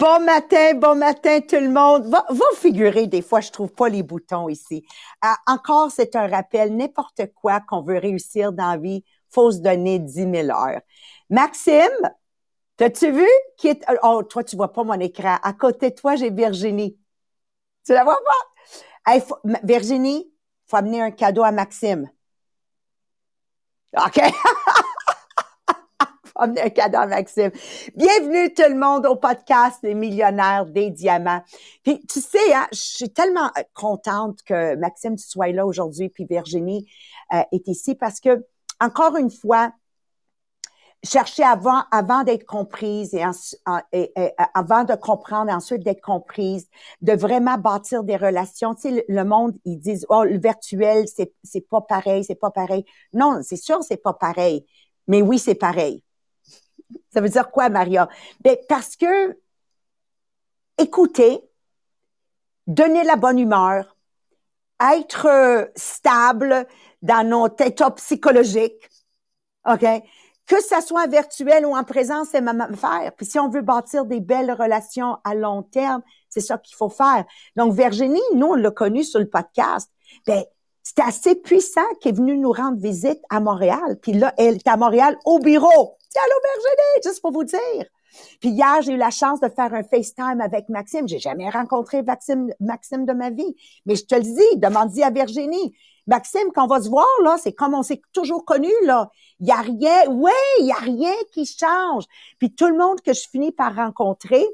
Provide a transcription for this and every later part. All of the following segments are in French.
Bon matin, bon matin tout le monde. Va, va figurer, des fois, je trouve pas les boutons ici. Ah, encore, c'est un rappel, n'importe quoi qu'on veut réussir dans la vie, faut se donner 10 000 heures. Maxime, t'as-tu vu? Est, oh, toi, tu vois pas mon écran. À côté de toi, j'ai Virginie. Tu la vois pas? Hey, Virginie, faut amener un cadeau à Maxime. OK? Bienvenue tout le monde au podcast Les millionnaires des diamants. Puis tu sais, hein, je suis tellement euh, contente que Maxime tu sois là aujourd'hui, puis Virginie euh, est ici parce que encore une fois, chercher avant avant d'être comprise et, et, et, avant de comprendre ensuite d'être comprise de vraiment bâtir des relations. Tu sais le, monde ils disent oh le virtuel c'est c'est pas pareil c'est pas pareil. Non c'est sûr c'est pas pareil. Mais oui c'est pareil ça veut dire quoi, Maria? Ben, parce que écouter, donner la bonne humeur, être euh, stable dans notre état psychologique, OK? Que ça soit virtuel ou en présence, c'est ma faire. Puis si on veut bâtir des belles relations à long terme, c'est ça qu'il faut faire. Donc, Virginie, nous, on l'a connue sur le podcast. Ben, c'était assez puissant qu'elle est venue nous rendre visite à Montréal. Puis là, elle est à Montréal au bureau. Allô Virginie, juste pour vous dire. Puis hier, j'ai eu la chance de faire un FaceTime avec Maxime. J'ai jamais rencontré Maxime, Maxime de ma vie. Mais je te le dis, demande-y à Virginie. Maxime, quand on va se voir, là, c'est comme on s'est toujours connu, là. Il y a rien, oui, il y a rien qui change. Puis tout le monde que je finis par rencontrer,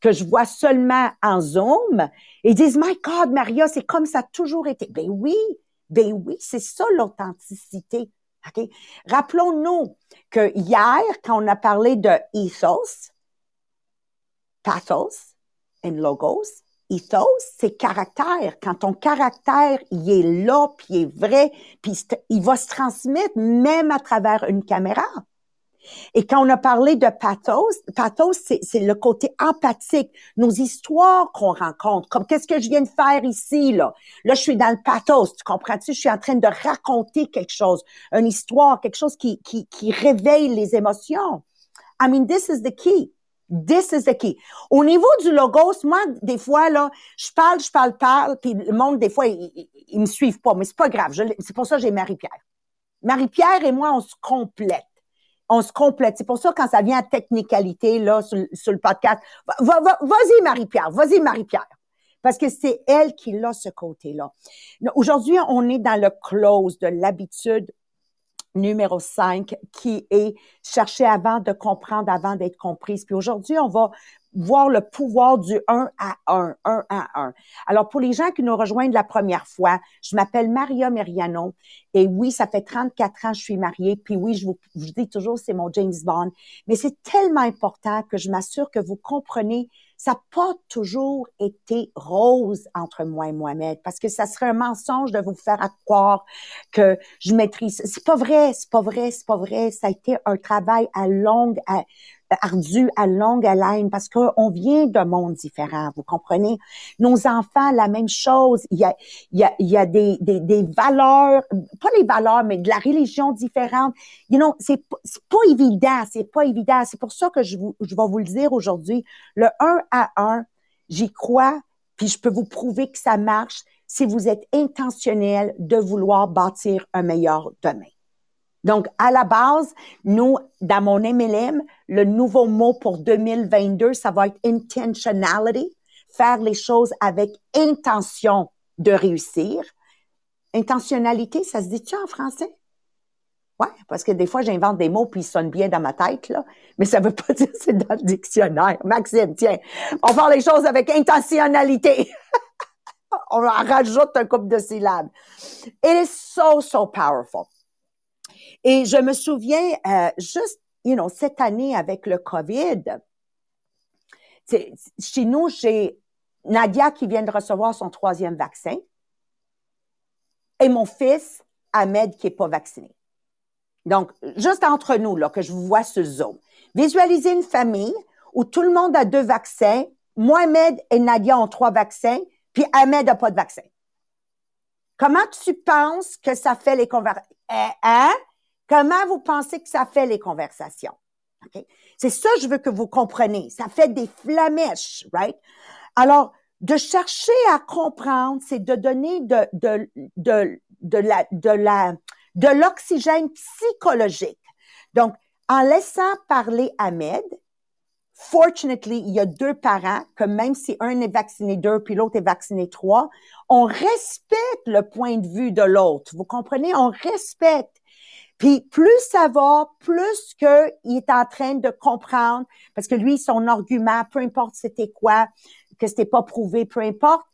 que je vois seulement en Zoom, ils disent, My God, Maria, c'est comme ça a toujours été. Ben oui, ben oui, c'est ça l'authenticité. Okay? Rappelons-nous que hier, quand on a parlé de ethos, pathos et logos, ethos, c'est caractère. Quand ton caractère, il est là, puis il est vrai, puis il va se transmettre même à travers une caméra. Et quand on a parlé de pathos, pathos, c'est le côté empathique, nos histoires qu'on rencontre, comme qu'est-ce que je viens de faire ici, là? Là, je suis dans le pathos, tu comprends-tu? Je suis en train de raconter quelque chose, une histoire, quelque chose qui, qui, qui réveille les émotions. I mean, this is the key. This is the key. Au niveau du logos, moi, des fois, là, je parle, je parle, parle, puis le monde, des fois, ils, ils, me suivent pas, mais c'est pas grave. C'est pour ça que j'ai Marie-Pierre. Marie-Pierre et moi, on se complète on se complète. C'est pour ça, quand ça vient à technicalité, là, sur, le podcast, va, va, vas-y, Marie-Pierre, vas-y, Marie-Pierre. Parce que c'est elle qui a ce côté-là. Aujourd'hui, on est dans le close de l'habitude numéro 5 qui est chercher avant de comprendre, avant d'être comprise. Puis aujourd'hui, on va voir le pouvoir du 1 à 1, 1 à 1. Alors, pour les gens qui nous rejoignent la première fois, je m'appelle Maria Meriano et oui, ça fait 34 ans que je suis mariée, puis oui, je vous, je vous dis toujours, c'est mon James Bond, mais c'est tellement important que je m'assure que vous comprenez ça n'a pas toujours été rose entre moi et Mohamed parce que ça serait un mensonge de vous faire croire que je maîtrise. C'est pas vrai, c'est pas vrai, c'est pas vrai. Ça a été un travail à longue, à, ardu à longue haleine parce qu'on vient d'un monde différent, vous comprenez? Nos enfants, la même chose. Il y a, il y a, il y a des, des, des valeurs, pas les valeurs, mais de la religion différente. You know, c'est, pas évident, c'est pas évident. C'est pour ça que je, vous, je vais vous le dire aujourd'hui. Le 1 à 1, j'y crois, puis je peux vous prouver que ça marche si vous êtes intentionnel de vouloir bâtir un meilleur demain. Donc, à la base, nous, dans mon MLM, le nouveau mot pour 2022, ça va être intentionality, faire les choses avec intention de réussir. Intentionnalité, ça se dit-tu en français? Ouais, parce que des fois, j'invente des mots puis ils sonnent bien dans ma tête, là. Mais ça veut pas dire que c'est dans le dictionnaire. Maxime, tiens, on faire les choses avec intentionnalité. on rajoute un couple de syllabes. It is so, so powerful. Et je me souviens, euh, juste, you know, cette année avec le COVID, chez nous, j'ai Nadia qui vient de recevoir son troisième vaccin et mon fils Ahmed qui est pas vacciné. Donc, juste entre nous, là, que je vous vois ce Zoom. Visualisez une famille où tout le monde a deux vaccins. Mohamed et Nadia ont trois vaccins, puis Ahmed n'a pas de vaccin. Comment tu penses que ça fait les conversations? Eh, hein? Comment vous pensez que ça fait les conversations? C'est ça je veux que vous compreniez. Ça fait des flamèches, right? Alors, de chercher à comprendre, c'est de donner de, de, de, de la, de la, de l'oxygène psychologique. Donc, en laissant parler Ahmed, fortunately, il y a deux parents que même si un est vacciné deux puis l'autre est vacciné trois, on respecte le point de vue de l'autre. Vous comprenez? On respecte. Puis plus ça va, plus que il est en train de comprendre, parce que lui, son argument, peu importe c'était quoi, que c'était pas prouvé, peu importe,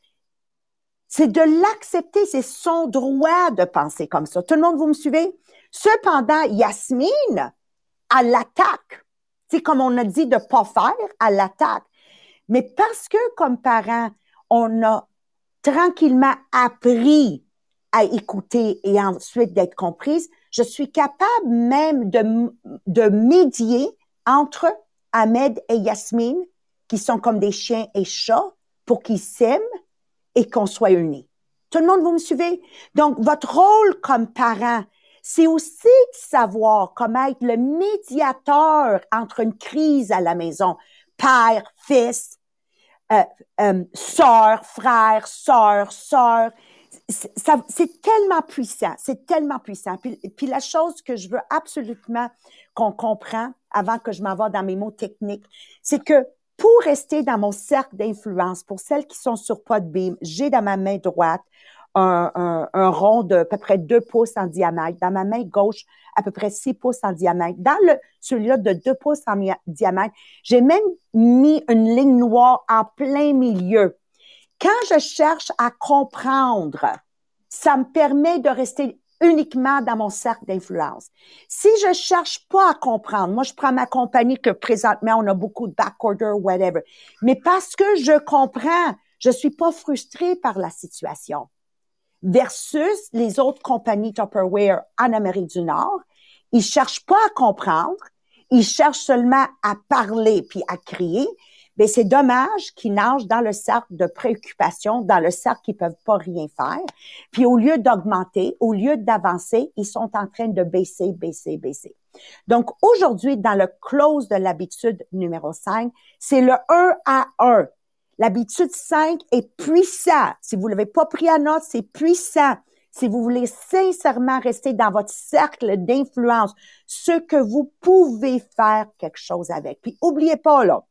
c'est de l'accepter, c'est son droit de penser comme ça. Tout le monde, vous me suivez? Cependant, Yasmine, à l'attaque. C'est comme on a dit de pas faire, à l'attaque. Mais parce que, comme parents, on a tranquillement appris à écouter et ensuite d'être comprise, je suis capable même de, de médier entre Ahmed et Yasmine, qui sont comme des chiens et chats, pour qu'ils s'aiment et qu'on soit unis. Tout le monde, vous me suivez? Donc, votre rôle comme parent, c'est aussi de savoir comment être le médiateur entre une crise à la maison, père, fils, euh, euh, soeur, frère, soeur, soeur. C'est tellement puissant, c'est tellement puissant. Puis, puis, la chose que je veux absolument qu'on comprenne avant que je m'en dans mes mots techniques, c'est que pour rester dans mon cercle d'influence, pour celles qui sont sur Podbeam, j'ai dans ma main droite un, un, rond de à peu près 2 pouces en diamètre. Dans ma main gauche, à peu près 6 pouces en diamètre. Dans le celui-là de 2 pouces en diamètre, j'ai même mis une ligne noire en plein milieu. Quand je cherche à comprendre, ça me permet de rester uniquement dans mon cercle d'influence. Si je cherche pas à comprendre, moi je prends ma compagnie que présentement on a beaucoup de backorder, whatever, mais parce que je comprends, je suis pas frustrée par la situation versus les autres compagnies Tupperware en Amérique du Nord. Ils cherchent pas à comprendre, ils cherchent seulement à parler puis à crier. Mais c'est dommage qu'ils nagent dans le cercle de préoccupation, dans le cercle qu'ils peuvent pas rien faire. Puis au lieu d'augmenter, au lieu d'avancer, ils sont en train de baisser, baisser, baisser. Donc aujourd'hui, dans le close de l'habitude numéro 5, c'est le 1 à 1. L'habitude 5 est puissant. Si vous l'avez pas pris à note, c'est puissant. Si vous voulez sincèrement rester dans votre cercle d'influence, ce que vous pouvez faire quelque chose avec. Puis oubliez pas là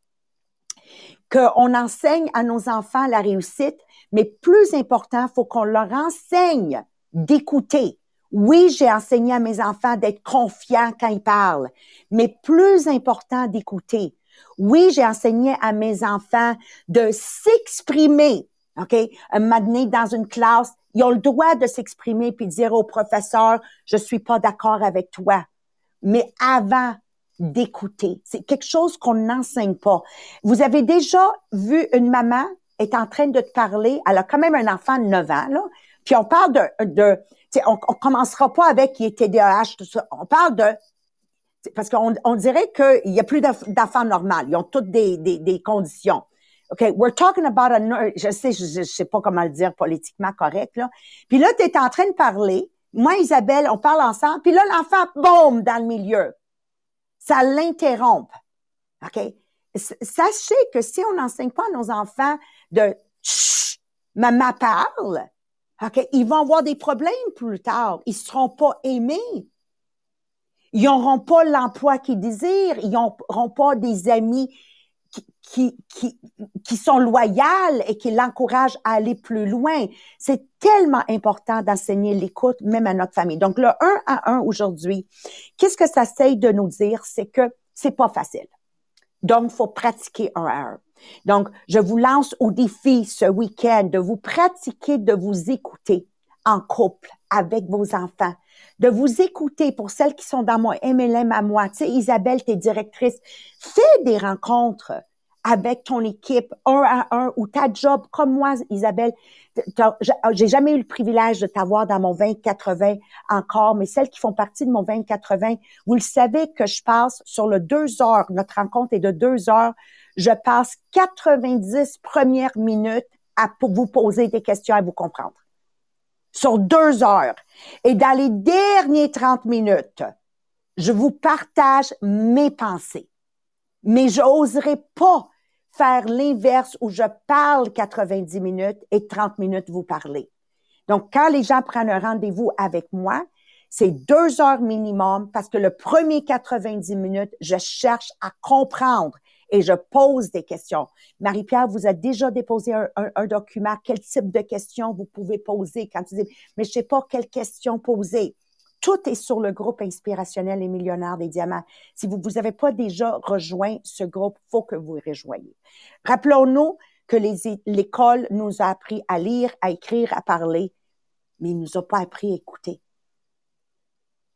qu'on enseigne à nos enfants la réussite, mais plus important, faut qu'on leur enseigne d'écouter. Oui, j'ai enseigné à mes enfants d'être confiants quand ils parlent, mais plus important d'écouter. Oui, j'ai enseigné à mes enfants de s'exprimer. OK? Un moment dans une classe, ils ont le droit de s'exprimer puis dire au professeur, je suis pas d'accord avec toi. Mais avant d'écouter, c'est quelque chose qu'on n'enseigne pas. Vous avez déjà vu une maman est en train de te parler, elle a quand même un enfant de 9 ans, là, puis on parle de, de on, on commencera pas avec qui est TDAH, tout ça. On parle de parce qu'on on dirait qu'il y a plus d'enfants normaux. Ils ont toutes des, conditions. OK, we're talking about a je sais, je, sais pas comment le dire politiquement correct, là. Puis là, tu es en train de parler. Moi, Isabelle, on parle ensemble. Puis là, l'enfant, boum, dans le milieu. Ça l'interrompt. OK? Sachez que si on n'enseigne pas à nos enfants de chut, maman parle, OK, ils vont avoir des problèmes plus tard. Ils seront pas aimés. Ils n'auront pas l'emploi qu'ils désirent. Ils n'auront pas des amis qui, qui, qui, sont loyaux et qui l'encouragent à aller plus loin. C'est tellement important d'enseigner l'écoute, même à notre famille. Donc, le 1 à 1 aujourd'hui, qu'est-ce que ça essaye de nous dire? C'est que c'est pas facile. Donc, faut pratiquer un à un. Donc, je vous lance au défi ce week-end de vous pratiquer, de vous écouter en couple avec vos enfants, de vous écouter pour celles qui sont dans mon MLM à moi. Tu sais, Isabelle, t'es directrice. Fais des rencontres avec ton équipe un à un ou ta job comme moi, Isabelle. J'ai jamais eu le privilège de t'avoir dans mon 20-80 encore, mais celles qui font partie de mon 20-80, vous le savez que je passe sur le deux heures. Notre rencontre est de deux heures je passe 90 premières minutes à vous poser des questions, à vous comprendre. Sur deux heures. Et dans les derniers 30 minutes, je vous partage mes pensées. Mais je n'oserais pas faire l'inverse où je parle 90 minutes et 30 minutes vous parler. Donc, quand les gens prennent un rendez-vous avec moi, c'est deux heures minimum parce que le premier 90 minutes, je cherche à comprendre et je pose des questions. Marie-Pierre, vous avez déjà déposé un, document. Quel type de questions vous pouvez poser quand tu dis, mais je sais pas quelle question poser. Tout est sur le groupe inspirationnel et millionnaire des diamants. Si vous vous avez pas déjà rejoint ce groupe, faut que vous rejoigniez. Rappelons-nous que l'école nous a appris à lire, à écrire, à parler, mais il nous a pas appris à écouter.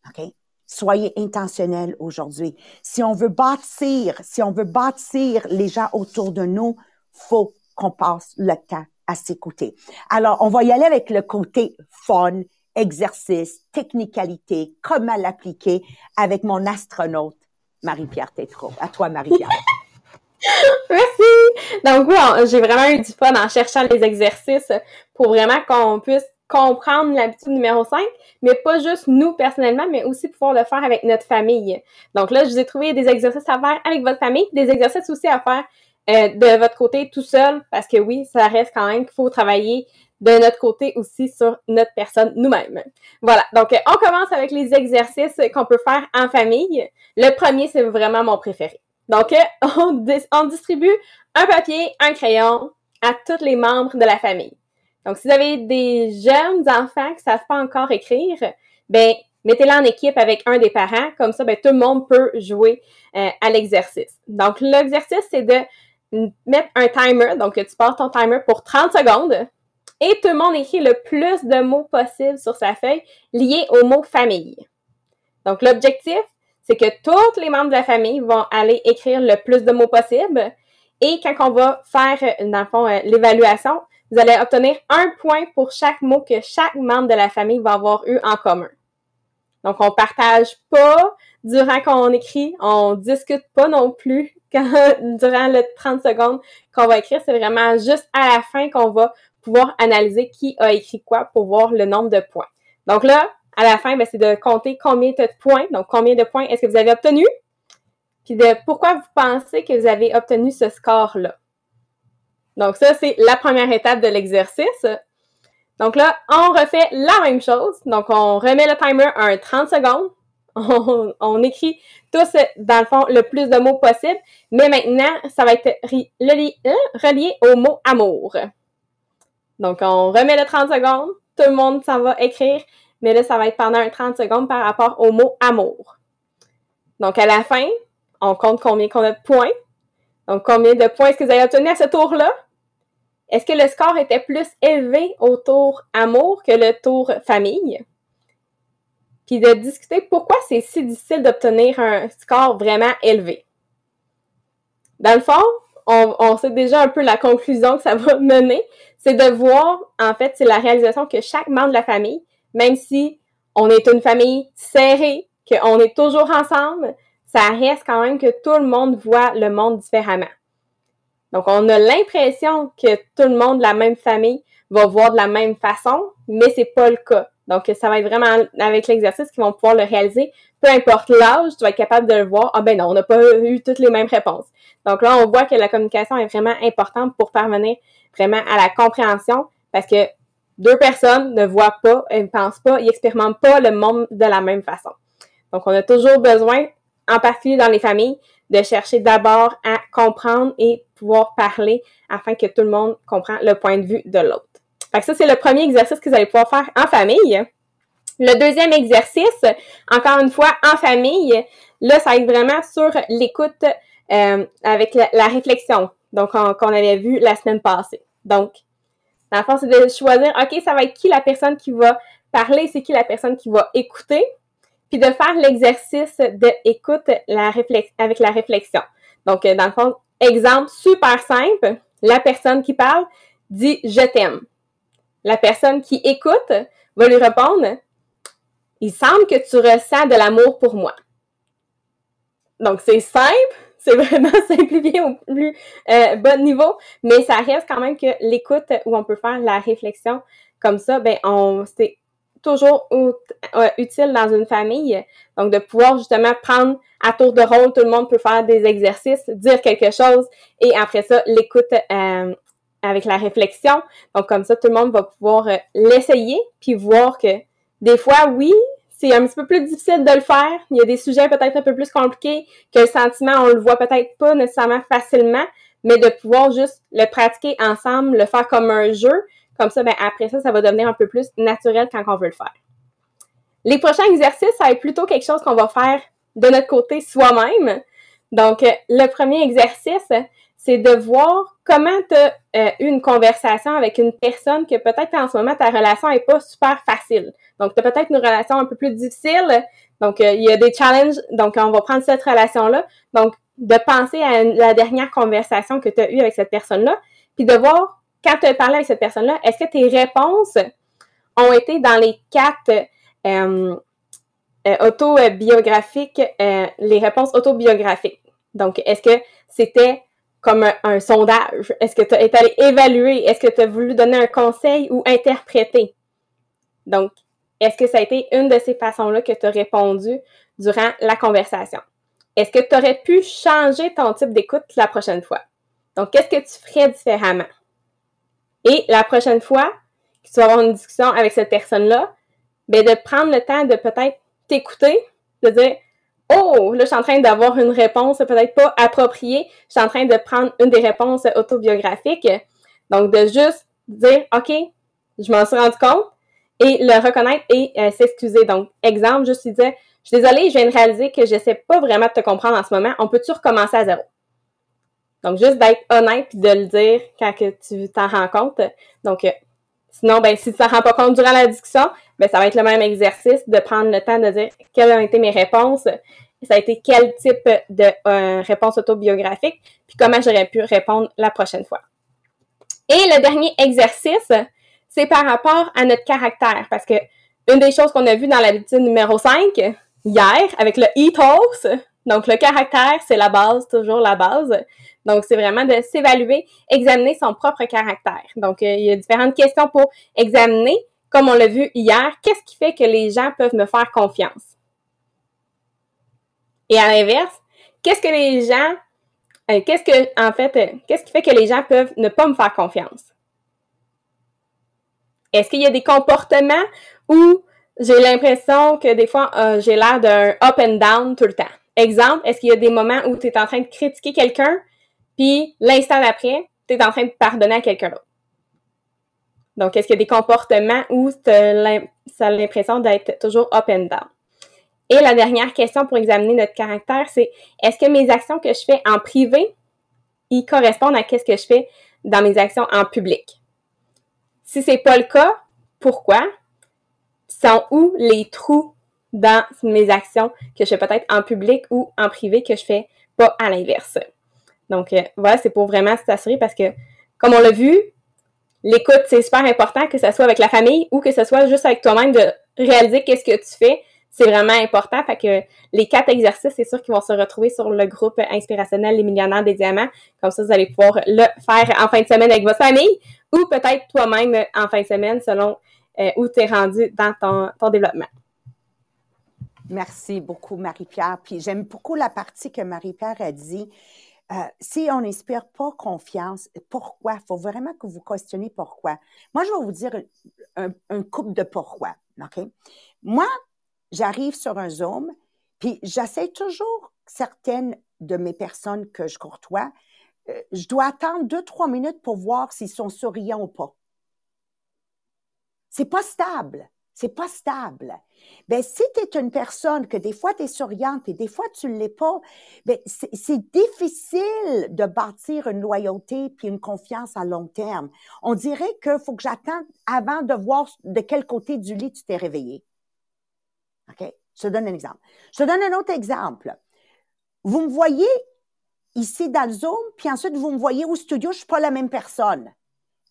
OK? Soyez intentionnels aujourd'hui. Si on veut bâtir, si on veut bâtir les gens autour de nous, faut qu'on passe le temps à s'écouter. Alors, on va y aller avec le côté fun, exercice, technicalité, comment l'appliquer avec mon astronaute, Marie-Pierre Tétrault. À toi, Marie-Pierre. Merci! Donc oui, j'ai vraiment eu du fun en cherchant les exercices pour vraiment qu'on puisse comprendre l'habitude numéro 5, mais pas juste nous personnellement, mais aussi pouvoir le faire avec notre famille. Donc là, je vous ai trouvé des exercices à faire avec votre famille, des exercices aussi à faire euh, de votre côté tout seul, parce que oui, ça reste quand même qu'il faut travailler de notre côté aussi sur notre personne nous-mêmes. Voilà, donc on commence avec les exercices qu'on peut faire en famille. Le premier, c'est vraiment mon préféré. Donc, on, distribue un papier, un crayon à tous les membres de la famille. Donc, si vous avez des jeunes enfants qui ne savent pas encore écrire, ben mettez-les en équipe avec un des parents. Comme ça, ben, tout le monde peut jouer euh, à l'exercice. Donc, l'exercice, c'est de mettre un timer. Donc, tu passes ton timer pour 30 secondes et tout le monde écrit le plus de mots possible sur sa feuille liés au mot famille. Donc, l'objectif, c'est que tous les membres de la famille vont aller écrire le plus de mots possible. Et quand on va faire, dans le fond, euh, l'évaluation, vous allez obtenir un point pour chaque mot que chaque membre de la famille va avoir eu en commun. Donc, on partage pas durant qu'on écrit, on discute pas non plus durant les 30 secondes qu'on va écrire. C'est vraiment juste à la fin qu'on va pouvoir analyser qui a écrit quoi pour voir le nombre de points. Donc là, à la fin, ben, c'est de compter combien de points, donc combien de points est-ce que vous avez obtenu, puis de pourquoi vous pensez que vous avez obtenu ce score-là? Donc, ça, c'est la première étape de l'exercice. Donc là, on refait la même chose. Donc, on remet le timer à 30 secondes. On, écrit tous, dans le fond, le plus de mots possible. Mais maintenant, ça va être hein, relié au mot amour. Donc, on remet le 30 secondes. Tout le monde s'en va écrire. Mais là, ça va être pendant un 30 secondes par rapport au mot amour. Donc, à la fin, on compte combien qu'on a de points. Donc, combien de points est-ce que vous avez obtenu à ce tour-là? Est-ce que le score était plus élevé au tour amour que le tour famille? Puis de discuter pourquoi c'est si difficile d'obtenir un score vraiment élevé. Dans le fond, on, sait déjà un peu la conclusion que ça va mener, c'est de voir, en fait, c'est la réalisation que chaque membre de la famille, même si on est une famille serrée, qu'on est toujours ensemble, ça reste quand même que tout le monde voit le monde différemment. Donc, on a l'impression que tout le monde de la même famille va voir de la même façon, mais c'est pas le cas. Donc, ça va être vraiment avec l'exercice qu'ils vont pouvoir le réaliser. Peu importe l'âge, tu vas être capable de le voir. Ah ben non, on n'a pas eu toutes les mêmes réponses. Donc là, on voit que la communication est vraiment importante pour parvenir vraiment à la compréhension parce que deux personnes ne voient pas, ne pensent pas, ils n'expérimentent pas le monde de la même façon. Donc, on a toujours besoin, en particulier dans les familles, de chercher d'abord à comprendre et pouvoir parler afin que tout le monde comprenne le point de vue de l'autre. Fait que ça, c'est le premier exercice que vous allez pouvoir faire en famille. Le deuxième exercice, encore une fois, en famille, là, ça va être vraiment sur l'écoute euh, avec la, réflexion, donc qu'on avait vu la semaine passée. Donc, la force, c'est de choisir, OK, ça va être qui la personne qui va parler, c'est qui la personne qui va écouter, puis de faire l'exercice d'écoute la avec la réflexion. Donc, euh, dans le fond, exemple super simple, la personne qui parle dit je t'aime. La personne qui écoute va lui répondre il semble que tu ressens de l'amour pour moi. Donc, c'est simple, c'est vraiment simplifié au plus euh, bon niveau, mais ça reste quand même que l'écoute où on peut faire la réflexion comme ça, ben on c'est toujours utile dans une famille. Donc, de pouvoir justement prendre à tour de rôle, tout le monde peut faire des exercices, dire quelque chose et après ça, l'écoute euh, avec la réflexion. Donc, comme ça, tout le monde va pouvoir euh, l'essayer puis voir que des fois, oui, c'est un petit peu plus difficile de le faire. Il y a des sujets peut-être un peu plus compliqués que le sentiment, on le voit peut-être pas nécessairement facilement, mais de pouvoir juste le pratiquer ensemble, le faire comme un jeu, comme ça, ben, après ça, ça va devenir un peu plus naturel quand on veut le faire. Les prochains exercices, ça va être plutôt quelque chose qu'on va faire de notre côté soi-même. Donc, euh, le premier exercice, c'est de voir comment tu as euh, eu une conversation avec une personne que peut-être en ce moment, ta relation n'est pas super facile. Donc, tu as peut-être une relation un peu plus difficile. Donc, euh, il y a des challenges. Donc, on va prendre cette relation-là. Donc, de penser à la dernière conversation que tu as eue avec cette personne-là, puis de voir quand tu as parlé avec cette personne-là, est-ce que tes réponses ont été dans les quatre euh, euh, autobiographiques, euh, les réponses autobiographiques? Donc, est-ce que c'était comme un, sondage? Est-ce que tu es allé évaluer? Est-ce que tu as voulu donner un conseil ou interpréter? Donc, est-ce que ça a été une de ces façons-là que tu as répondu durant la conversation? Est-ce que tu aurais pu changer ton type d'écoute la prochaine fois? Donc, qu'est-ce que tu ferais différemment? Et la prochaine fois que tu vas avoir une discussion avec cette personne-là, ben de prendre le temps de peut-être t'écouter, de dire Oh, là, je suis en train d'avoir une réponse peut-être pas appropriée. Je suis en train de prendre une des réponses autobiographiques. Donc, de juste dire OK, je m'en suis rendu compte et le reconnaître et euh, s'excuser. Donc, exemple, juste dire Je suis désolée, je viens de réaliser que je ne sais pas vraiment de te comprendre en ce moment. On peut-tu recommencer à zéro? Donc, juste d'être honnête et de le dire quand tu t'en rends compte. Donc, euh, sinon, ben, si tu t'en rends pas compte durant la discussion, ben, ça va être le même exercice de prendre le temps de dire quelles ont été mes réponses, ça a été quel type de euh, réponse autobiographique, puis comment j'aurais pu répondre la prochaine fois. Et le dernier exercice, c'est par rapport à notre caractère, parce que une des choses qu'on a vues dans l'habitude numéro 5, hier, avec le ethos, donc le caractère, c'est la base, toujours la base. Donc, c'est vraiment de s'évaluer, examiner son propre caractère. Donc, euh, il y a différentes questions pour examiner. Comme on l'a vu hier, qu'est-ce qui fait que les gens peuvent me faire confiance? Et à l'inverse, qu'est-ce que les gens, euh, qu'est-ce que, en fait, euh, qu'est-ce qui fait que les gens peuvent ne pas me faire confiance? Est-ce qu'il y a des comportements où j'ai l'impression que des fois, j'ai l'air d'un up and down tout le temps? Exemple, est-ce qu'il y a des moments où tu es en train de critiquer quelqu'un puis l'instant d'après, tu es en train de pardonner à quelqu'un d'autre. Donc, est-ce qu'il y a des comportements où ça a l'impression d'être toujours up and down? Et la dernière question pour examiner notre caractère, c'est est-ce que mes actions que je fais en privé, y correspondent à ce que je fais dans mes actions en public? Si c'est pas le cas, pourquoi? Sont où les trous dans mes actions que je fais peut-être en public ou en privé que je fais pas à l'inverse? Donc, euh, voilà, c'est pour vraiment s'assurer parce que, comme on l'a vu, l'écoute, c'est super important, que ce soit avec la famille ou que ce soit juste avec toi-même, de réaliser qu'est-ce que tu fais. C'est vraiment important. Fait que les quatre exercices, c'est sûr qu'ils vont se retrouver sur le groupe inspirationnel Les Millionnaires des Diamants. Comme ça, vous allez pouvoir le faire en fin de semaine avec votre famille ou peut-être toi-même en fin de semaine selon euh, où tu es rendu dans ton, ton développement. Merci beaucoup, Marie-Pierre. Puis j'aime beaucoup la partie que Marie-Pierre a dit. Euh, si on n'inspire pas confiance, pourquoi? Il faut vraiment que vous questionnez pourquoi. Moi, je vais vous dire un, un couple de pourquoi. OK? Moi, j'arrive sur un Zoom, puis j'essaie toujours certaines de mes personnes que je courtois. Euh, je dois attendre deux, trois minutes pour voir s'ils sont souriants ou pas. C'est pas stable c'est pas stable. Ben, si tu es une personne que des fois tu es souriante et des fois tu ne l'es pas, ben, c'est difficile de bâtir une loyauté puis une confiance à long terme. On dirait qu'il faut que j'attende avant de voir de quel côté du lit tu t'es réveillé. OK? Je te donne un exemple. Je te donne un autre exemple. Vous me voyez ici dans le Zoom, puis ensuite vous me voyez au studio, je ne suis pas la même personne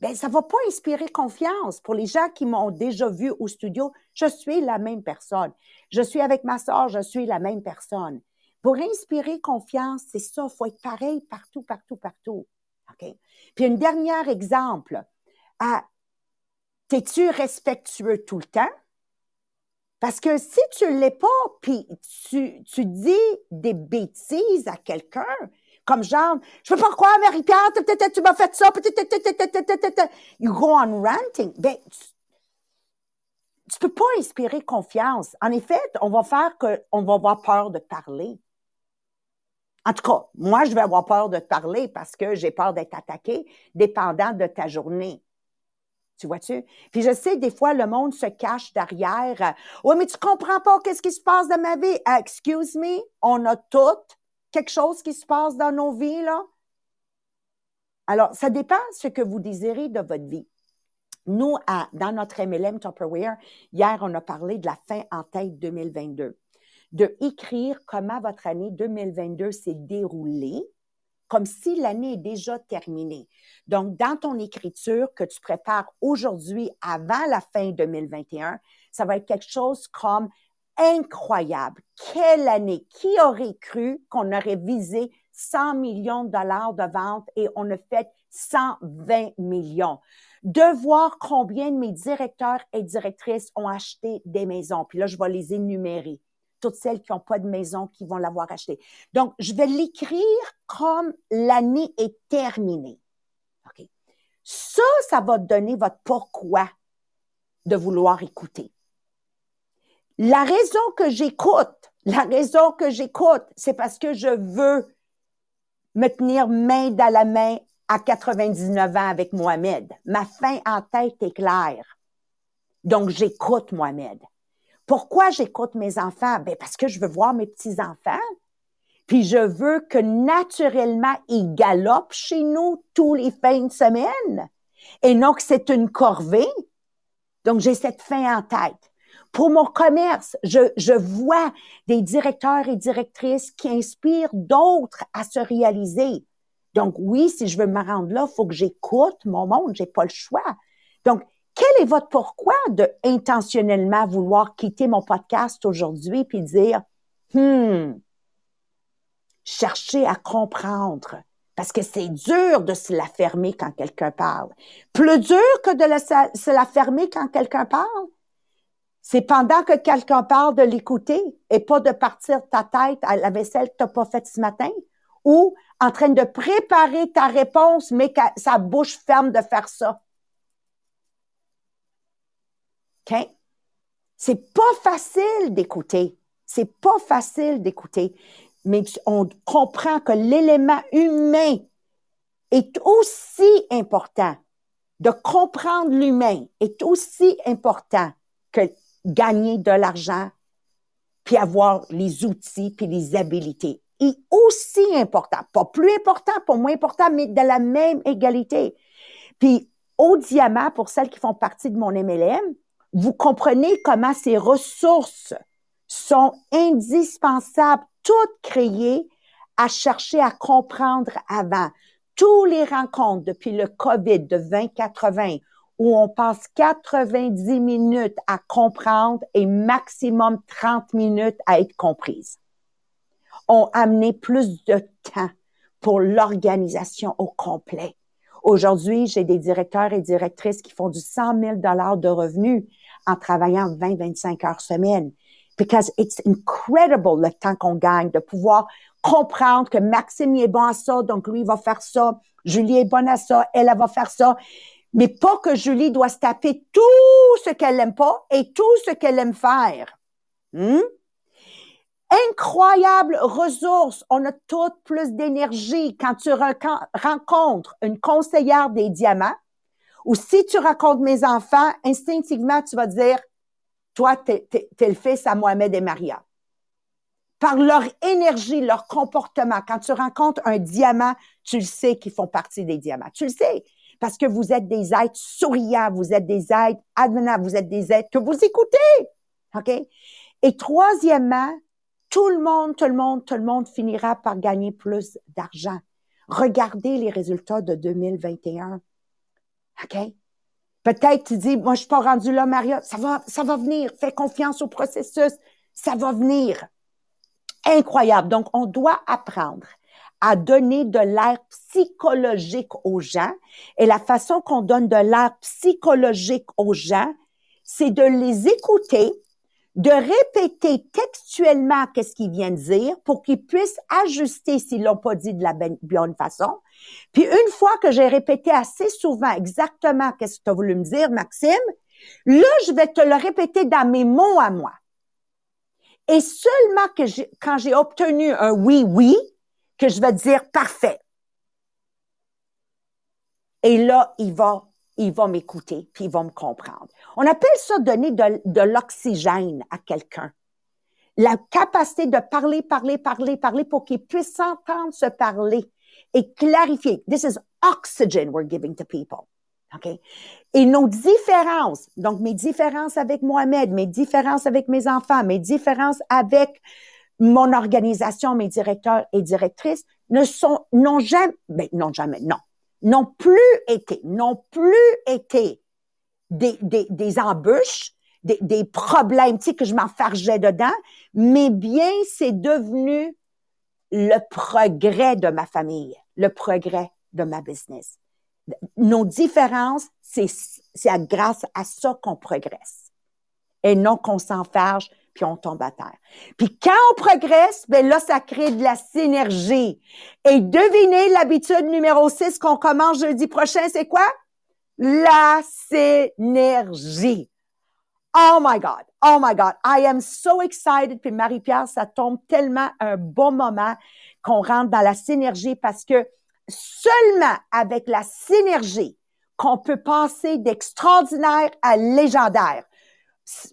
ben ça va pas inspirer confiance pour les gens qui m'ont déjà vu au studio. Je suis la même personne. Je suis avec ma soeur, je suis la même personne. Pour inspirer confiance, c'est ça, faut être pareil partout, partout, partout. OK? Puis un dernier exemple. Ah, T'es-tu respectueux tout le temps? Parce que si tu l'es pas, puis tu, tu dis des bêtises à quelqu'un, comme genre, je peux pas croire, Marie-Pierre, tu m'as fait ça, you go on ranting. Ben, tu, peux pas inspirer confiance. En effet, on va faire que, on va avoir peur de parler. En tout cas, moi, je vais avoir peur de parler parce que j'ai peur d'être attaqué, dépendant de ta journée. Tu vois-tu? Puis je sais, des fois, le monde se cache derrière. Euh, oui, mais tu comprends pas qu'est-ce qui se passe dans ma vie. Euh, excuse me, on a tout quelque chose qui se passe dans nos vies, là? Alors, ça dépend ce que vous désirez de votre vie. Nous, dans notre MLM Tupperware, hier, on a parlé de la fin en tête 2022. De écrire comment votre année 2022 s'est déroulée, comme si l'année est déjà terminée. Donc, dans ton écriture que tu prépares aujourd'hui avant la fin 2021, ça va être quelque chose comme incroyable. Quelle année! Qui aurait cru qu'on aurait visé 100 millions de dollars de vente et on a fait 120 millions? De voir combien de mes directeurs et directrices ont acheté des maisons. Puis là, je vais les énumérer toutes celles qui n'ont pas de maison qui vont l'avoir acheté. Donc, je vais l'écrire comme l'année est terminée. OK. Ça, ça va donner votre pourquoi de vouloir écouter. La raison que j'écoute, la raison que j'écoute, c'est parce que je veux me tenir main dans la main à 99 ans avec Mohamed. Ma fin en tête est claire. Donc, j'écoute Mohamed. Pourquoi j'écoute mes enfants? Ben parce que je veux voir mes petits-enfants. Puis je veux que naturellement, ils galopent chez nous tous les fins de semaine. Et non que c'est une corvée. Donc, j'ai cette fin en tête. Pour mon commerce, je, je vois des directeurs et directrices qui inspirent d'autres à se réaliser. Donc, oui, si je veux me rendre là, faut que j'écoute mon monde, j'ai pas le choix. Donc, quel est votre pourquoi de intentionnellement vouloir quitter mon podcast aujourd'hui puis dire, hmm, chercher à comprendre. Parce que c'est dur de se la fermer quand quelqu'un parle. Plus dur que de se la fermer quand quelqu'un parle, c'est pendant que quelqu'un parle de l'écouter et pas de partir ta tête à la vaisselle que tu n'as pas faite ce matin ou en train de préparer ta réponse, mais que sa bouche ferme de faire ça. OK? C'est pas facile d'écouter. C'est pas facile d'écouter. Mais on comprend que l'élément humain est aussi important. De comprendre l'humain est aussi important que gagner de l'argent, puis avoir les outils, puis les habilités. Et aussi important, pas plus important, pas moins important, mais de la même égalité. Puis au diamant, pour celles qui font partie de mon MLM, vous comprenez comment ces ressources sont indispensables, toutes créées à chercher à comprendre avant. Tous les rencontres depuis le COVID de 2080 où on passe 90 minutes à comprendre et maximum 30 minutes à être comprise, ont amené plus de temps pour l'organisation au complet. Aujourd'hui, j'ai des directeurs et directrices qui font du 100 000 dollars de revenus en travaillant 20-25 heures semaine. Because it's incredible le temps qu'on gagne de pouvoir comprendre que Maxime est bon à ça, donc lui va faire ça. Julie est bonne à ça, elle va faire ça. Mais pas que Julie doit se taper tout ce qu'elle n'aime pas et tout ce qu'elle aime faire. Hmm? Incroyable ressource. On a toutes plus d'énergie quand tu rencontres une conseillère des diamants ou si tu racontes mes enfants, instinctivement, tu vas dire, toi, t'es, es, le fils à Mohamed et Maria. Par leur énergie, leur comportement, quand tu rencontres un diamant, tu le sais qu'ils font partie des diamants. Tu le sais. Parce que vous êtes des êtres souriants, vous êtes des êtres advenants, vous êtes des êtres que vous écoutez. OK? Et troisièmement, tout le monde, tout le monde, tout le monde finira par gagner plus d'argent. Regardez les résultats de 2021. OK? Peut-être tu dis, moi, je suis pas rendu là, Maria. Ça va, ça va venir. Fais confiance au processus. Ça va venir. incroyable. Donc, on doit apprendre à donner de l'air psychologique aux gens. Et la façon qu'on donne de l'air psychologique aux gens, c'est de les écouter, de répéter textuellement qu'est-ce qu'ils viennent dire pour qu'ils puissent ajuster s'ils l'ont pas dit de la bonne façon. Puis une fois que j'ai répété assez souvent exactement qu'est-ce que tu as voulu me dire, Maxime, là, je vais te le répéter dans mes mots à moi. Et seulement quand j'ai obtenu un oui, oui, que je vais dire parfait. Et là, il va, il va m'écouter, puis il va me comprendre. On appelle ça donner de, de l'oxygène à quelqu'un. La capacité de parler, parler, parler, parler pour qu'il puisse s'entendre se parler et clarifier. This is oxygen we're giving to people. OK? Et nos différences, donc mes différences avec Mohamed, mes différences avec mes enfants, mes différences avec mon organisation, mes directeurs et directrices ne sont, n'ont jamais, ben, non jamais, non, n'ont plus été, n'ont plus été des, des, des embûches, des, des problèmes, tu sais, que je m'enfargeais dedans, mais bien c'est devenu le progrès de ma famille, le progrès de ma business. Nos différences, c'est, c'est grâce à ça qu'on progresse et non qu'on s'enfarge puis on tombe à terre. Puis quand on progresse, ben là, ça crée de la synergie. Et devinez l'habitude numéro 6 qu'on commence jeudi prochain, c'est quoi? La synergie. Oh my God. Oh my God. I am so excited. Puis Marie-Pierre, ça tombe tellement un bon moment qu'on rentre dans la synergie parce que seulement avec la synergie qu'on peut passer d'extraordinaire à légendaire.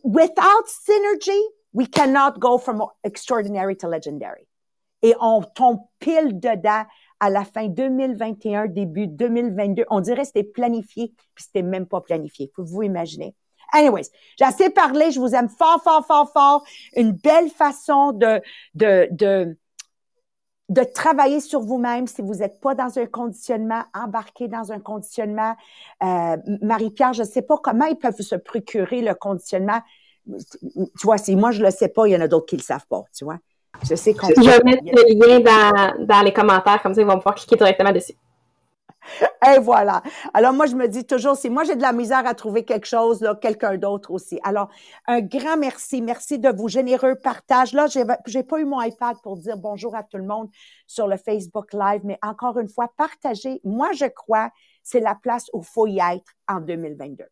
Without synergy, we cannot go from extraordinary to legendary. Et on tombe pile dedans à la fin 2021, début 2022. On dirait que c'était planifié, puis c'était même pas planifié. Pouvez-vous imaginer? Anyways, j'ai assez parlé. Je vous aime fort, fort, fort, fort. Une belle façon de, de, de, de travailler sur vous-même si vous n'êtes pas dans un conditionnement, embarqué dans un conditionnement. Euh, Marie-Pierre, je ne sais pas comment ils peuvent se procurer le conditionnement. Tu vois, si moi je le sais pas, il y en a d'autres qui le savent pas, tu vois. Je sais qu'on. Je vais mettre le lien dans, dans les commentaires, comme ça ils vont pouvoir cliquer directement dessus. Et voilà. Alors moi, je me dis toujours, si moi j'ai de la misère à trouver quelque chose, là, quelqu'un d'autre aussi. Alors, un grand merci. Merci de vos généreux partages. Là, j'ai, j'ai pas eu mon iPad pour dire bonjour à tout le monde sur le Facebook Live, mais encore une fois, partagez. Moi, je crois, c'est la place où il faut y être en 2022.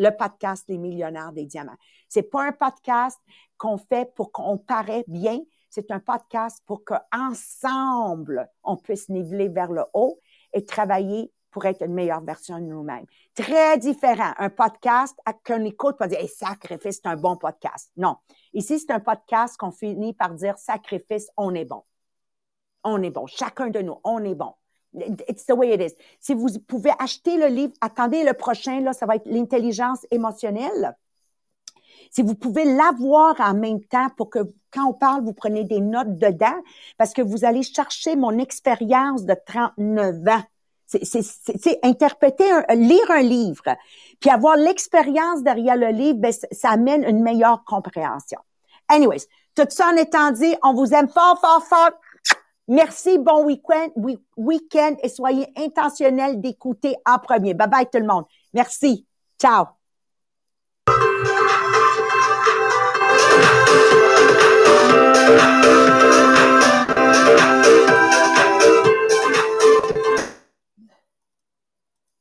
Le podcast Les millionnaires des diamants. C'est pas un podcast qu'on fait pour qu'on paraît bien. C'est un podcast pour qu'ensemble, on puisse niveler vers le haut et travailler pour être une meilleure version de nous-mêmes. Très différent. Un podcast qu'on écoute pas dire, hey, sacrifice, c'est un bon podcast. Non. Ici, c'est un podcast qu'on finit par dire, sacrifice, on est bon. On est bon. Chacun de nous, on est bon. It's the way it is. Si vous pouvez acheter le livre, attendez le prochain, là, ça va être l'intelligence émotionnelle. Si vous pouvez l'avoir en même temps pour que quand on parle, vous prenez des notes dedans parce que vous allez chercher mon expérience de 39 ans. C'est interpréter, lire un livre, puis avoir l'expérience derrière le livre, ben, ça amène une meilleure compréhension. Anyways, tout ça en étant dit, on vous aime fort, fort, fort. Merci, bon week-end, et soyez intentionnels d'écouter en premier. Bye bye tout le monde. Merci. Ciao.